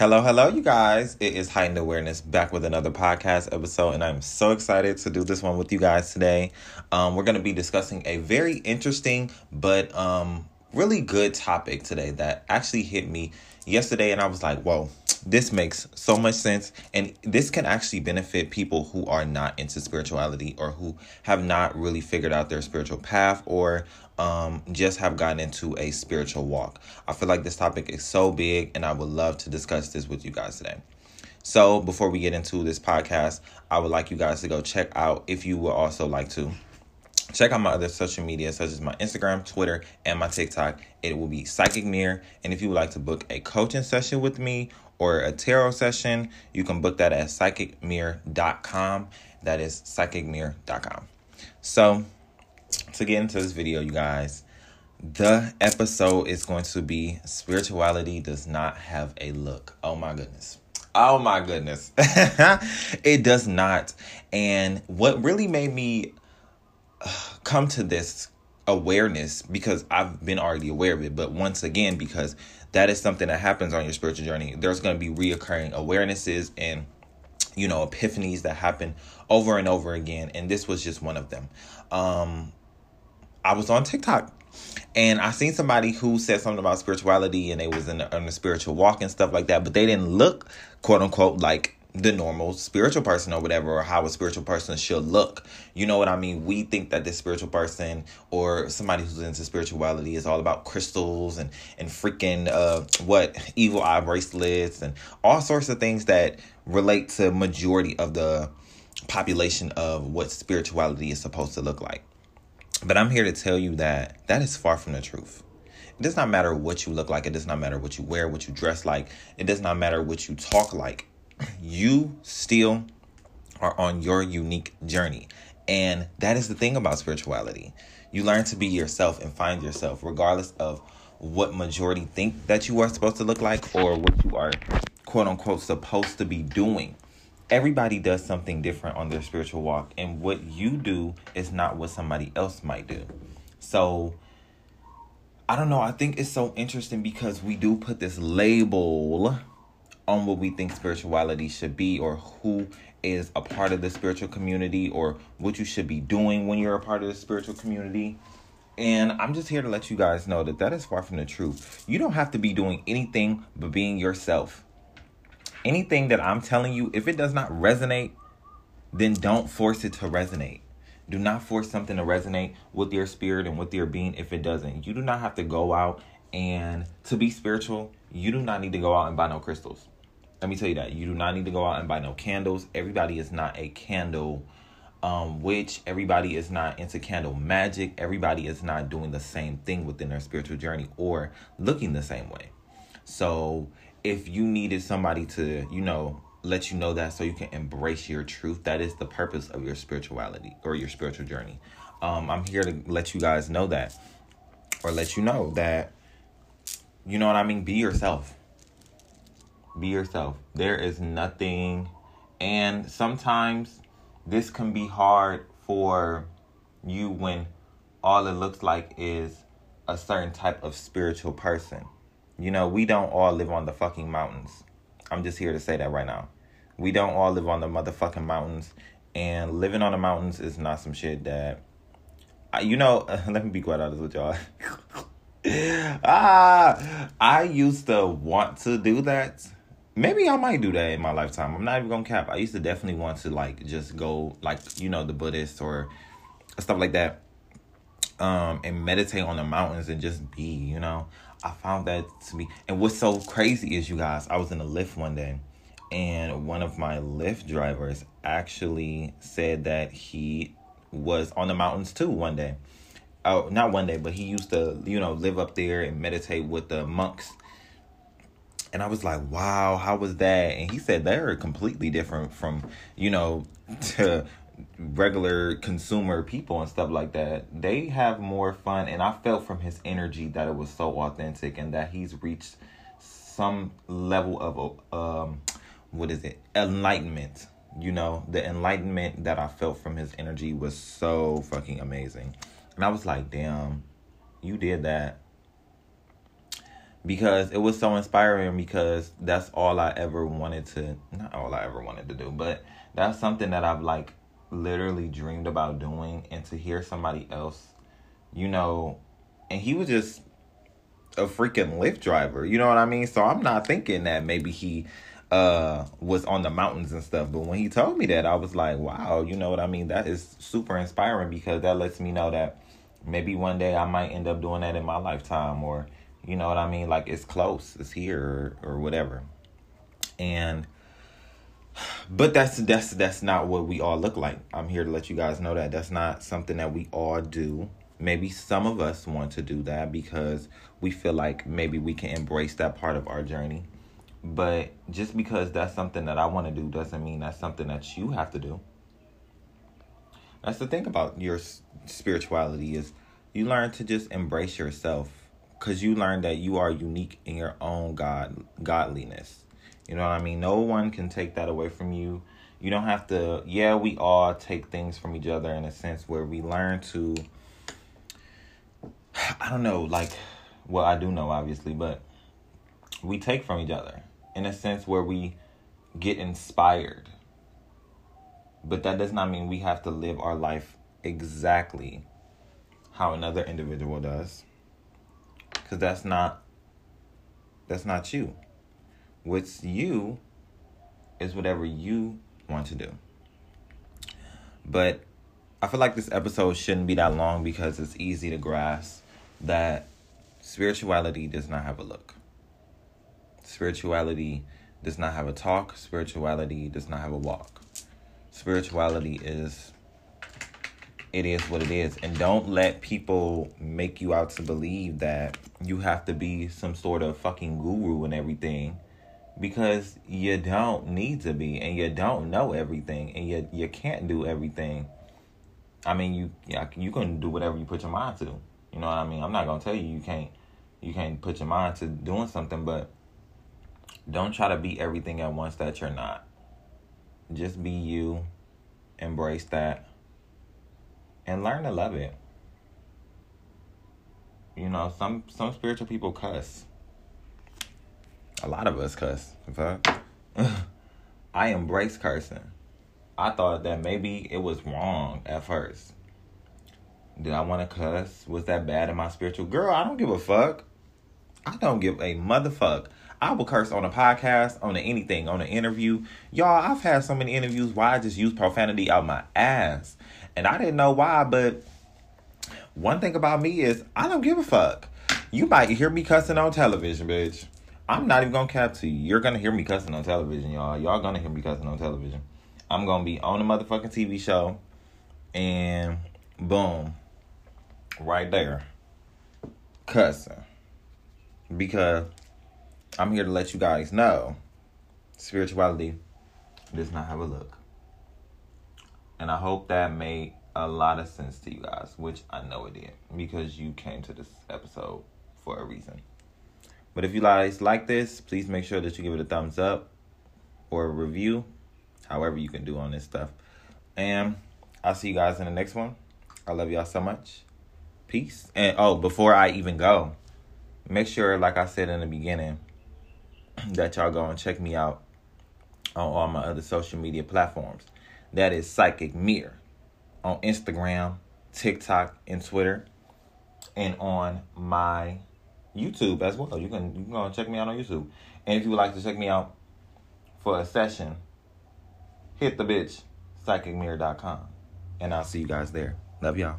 Hello, hello, you guys. It is Heightened Awareness back with another podcast episode, and I'm so excited to do this one with you guys today. Um, we're going to be discussing a very interesting but um, really good topic today that actually hit me yesterday, and I was like, whoa, this makes so much sense. And this can actually benefit people who are not into spirituality or who have not really figured out their spiritual path or um, just have gotten into a spiritual walk. I feel like this topic is so big, and I would love to discuss this with you guys today. So, before we get into this podcast, I would like you guys to go check out if you would also like to Check out my other social media, such as my Instagram, Twitter, and my TikTok. It will be Psychic Mirror. And if you would like to book a coaching session with me or a tarot session, you can book that at psychicmirror.com. That is psychicmirror.com. So, to get into this video, you guys, the episode is going to be Spirituality Does Not Have a Look. Oh my goodness. Oh my goodness. it does not. And what really made me come to this awareness because I've been already aware of it, but once again, because that is something that happens on your spiritual journey, there's going to be reoccurring awarenesses and you know epiphanies that happen over and over again and this was just one of them. Um i was on tiktok and i seen somebody who said something about spirituality and they was in a, in a spiritual walk and stuff like that but they didn't look quote unquote like the normal spiritual person or whatever or how a spiritual person should look. You know what i mean? We think that this spiritual person or somebody who's into spirituality is all about crystals and and freaking uh what evil eye bracelets and all sorts of things that relate to majority of the population of what spirituality is supposed to look like. But i'm here to tell you that that is far from the truth. It does not matter what you look like. It does not matter what you wear what you dress like. It does not matter what you talk like you still are on your unique journey. And that is the thing about spirituality. You learn to be yourself and find yourself, regardless of what majority think that you are supposed to look like or what you are, quote unquote, supposed to be doing. Everybody does something different on their spiritual walk, and what you do is not what somebody else might do. So, I don't know. I think it's so interesting because we do put this label on what we think spirituality should be or who is a part of the spiritual community or what you should be doing when you're a part of the spiritual community. And I'm just here to let you guys know that that is far from the truth. You don't have to be doing anything but being yourself. Anything that I'm telling you, if it does not resonate, then don't force it to resonate. Do not force something to resonate with your spirit and with your being if it doesn't. You do not have to go out and to be spiritual, you do not need to go out and buy no crystals. Let me tell you that you do not need to go out and buy no candles. Everybody is not a candle um witch. Everybody is not into candle magic. Everybody is not doing the same thing within their spiritual journey or looking the same way. So if you needed somebody to, you know, let you know that so you can embrace your truth, that is the purpose of your spirituality or your spiritual journey. Um, I'm here to let you guys know that or let you know that you know what I mean? Be yourself be yourself. There is nothing, and sometimes this can be hard for you when all it looks like is a certain type of spiritual person. You know, we don't all live on the fucking mountains. I'm just here to say that right now. We don't all live on the motherfucking mountains, and living on the mountains is not some shit that. You know, let me be quite honest with y'all. ah, I used to want to do that maybe I might do that in my lifetime. I'm not even gonna cap. I used to definitely want to like just go like you know the Buddhist or stuff like that, um, and meditate on the mountains and just be. You know, I found that to be. And what's so crazy is you guys. I was in a Lyft one day, and one of my Lyft drivers actually said that he was on the mountains too one day. Oh, not one day, but he used to, you know, live up there and meditate with the monks and I was like, wow, how was that? And he said they're completely different from, you know, to regular consumer people and stuff like that. They have more fun. And I felt from his energy that it was so authentic and that he's reached some level of, um, what is it? Enlightenment. You know, the enlightenment that I felt from his energy was so fucking amazing. And I was like, damn, you did that because it was so inspiring because that's all I ever wanted to not all I ever wanted to do, but that's something that I've like literally dreamed about doing and to hear somebody else, you know, and he was just a freaking Lyft driver, you know what I mean? So I'm not thinking that maybe he uh was on the mountains and stuff, but when he told me that I was like, wow, you know what I mean? That is super inspiring because that lets me know that maybe one day I might end up doing that in my lifetime or you know what I mean? Like it's close, it's here or, or whatever. And but that's that's that's not what we all look like. I'm here to let you guys know that that's not something that we all do. Maybe some of us want to do that because we feel like maybe we can embrace that part of our journey. But just because that's something that I want to do doesn't mean that's something that you have to do. That's the thing about your spirituality is you learn to just embrace yourself because you learn that you are unique in your own god godliness. You know what i mean? No one can take that away from you. You don't have to yeah we all take things from each other in a sense where we learn to i don't know like well i do know obviously but we take from each other in a sense where we get inspired. But that does not mean we have to live our life exactly how another individual does. Because that's not that's not you. What's you is whatever you want to do. But i feel like this episode shouldn't be that long because it's easy to grasp that spirituality does not have a look spirituality does not have a talk. Spirituality does not have a walk. Spirituality is it is what it is. And don't let people make you out to believe that you have to be some sort of fucking guru and everything because you don't need to be and you don't know everything and you you can't do everything. I mean you you can do whatever you put your mind to. You know what i mean? I'm not going to tell you you can't you can't put your mind to doing something but don't try to be everything at once that you're not just be you embrace that and learn to love it. You know, some some spiritual people cuss. A lot of us cuss. In fact, I embrace cursing. I thought that maybe it was wrong at first. Did I want to cuss? Was that bad in my spiritual? Girl, I don't give a fuck. I don't give a motherfuck. I will curse on a podcast, on a anything, on an interview. Y'all, I've had so many interviews why I just use profanity out my ass. And I didn't know why, but one thing about me is I don't give a fuck. You might hear me cussing on television, bitch. I'm not even gonna cap to you. You're gonna hear me cussing on television, y'all. Y'all gonna hear me cussing on television. I'm gonna be on a motherfucking TV show, and boom, right there, cussing. Because I'm here to let you guys know spirituality does not have a look. And I hope that made a lot of sense to you guys, which I know it did because you came to this episode for a reason. But if you guys like this, please make sure that you give it a thumbs up or a review, however you can do on this stuff. And I'll see you guys in the next one. I love y'all so much. Peace. And oh, before I even go, make sure, like I said in the beginning, that y'all go and check me out on all my other social media platforms. That is Psychic Mirror on Instagram, TikTok, and Twitter, and on my YouTube as well. You can you can go and check me out on YouTube. And if you would like to check me out for a session, hit the bitch psychicmirror.com. And I'll see you guys there. Love y'all.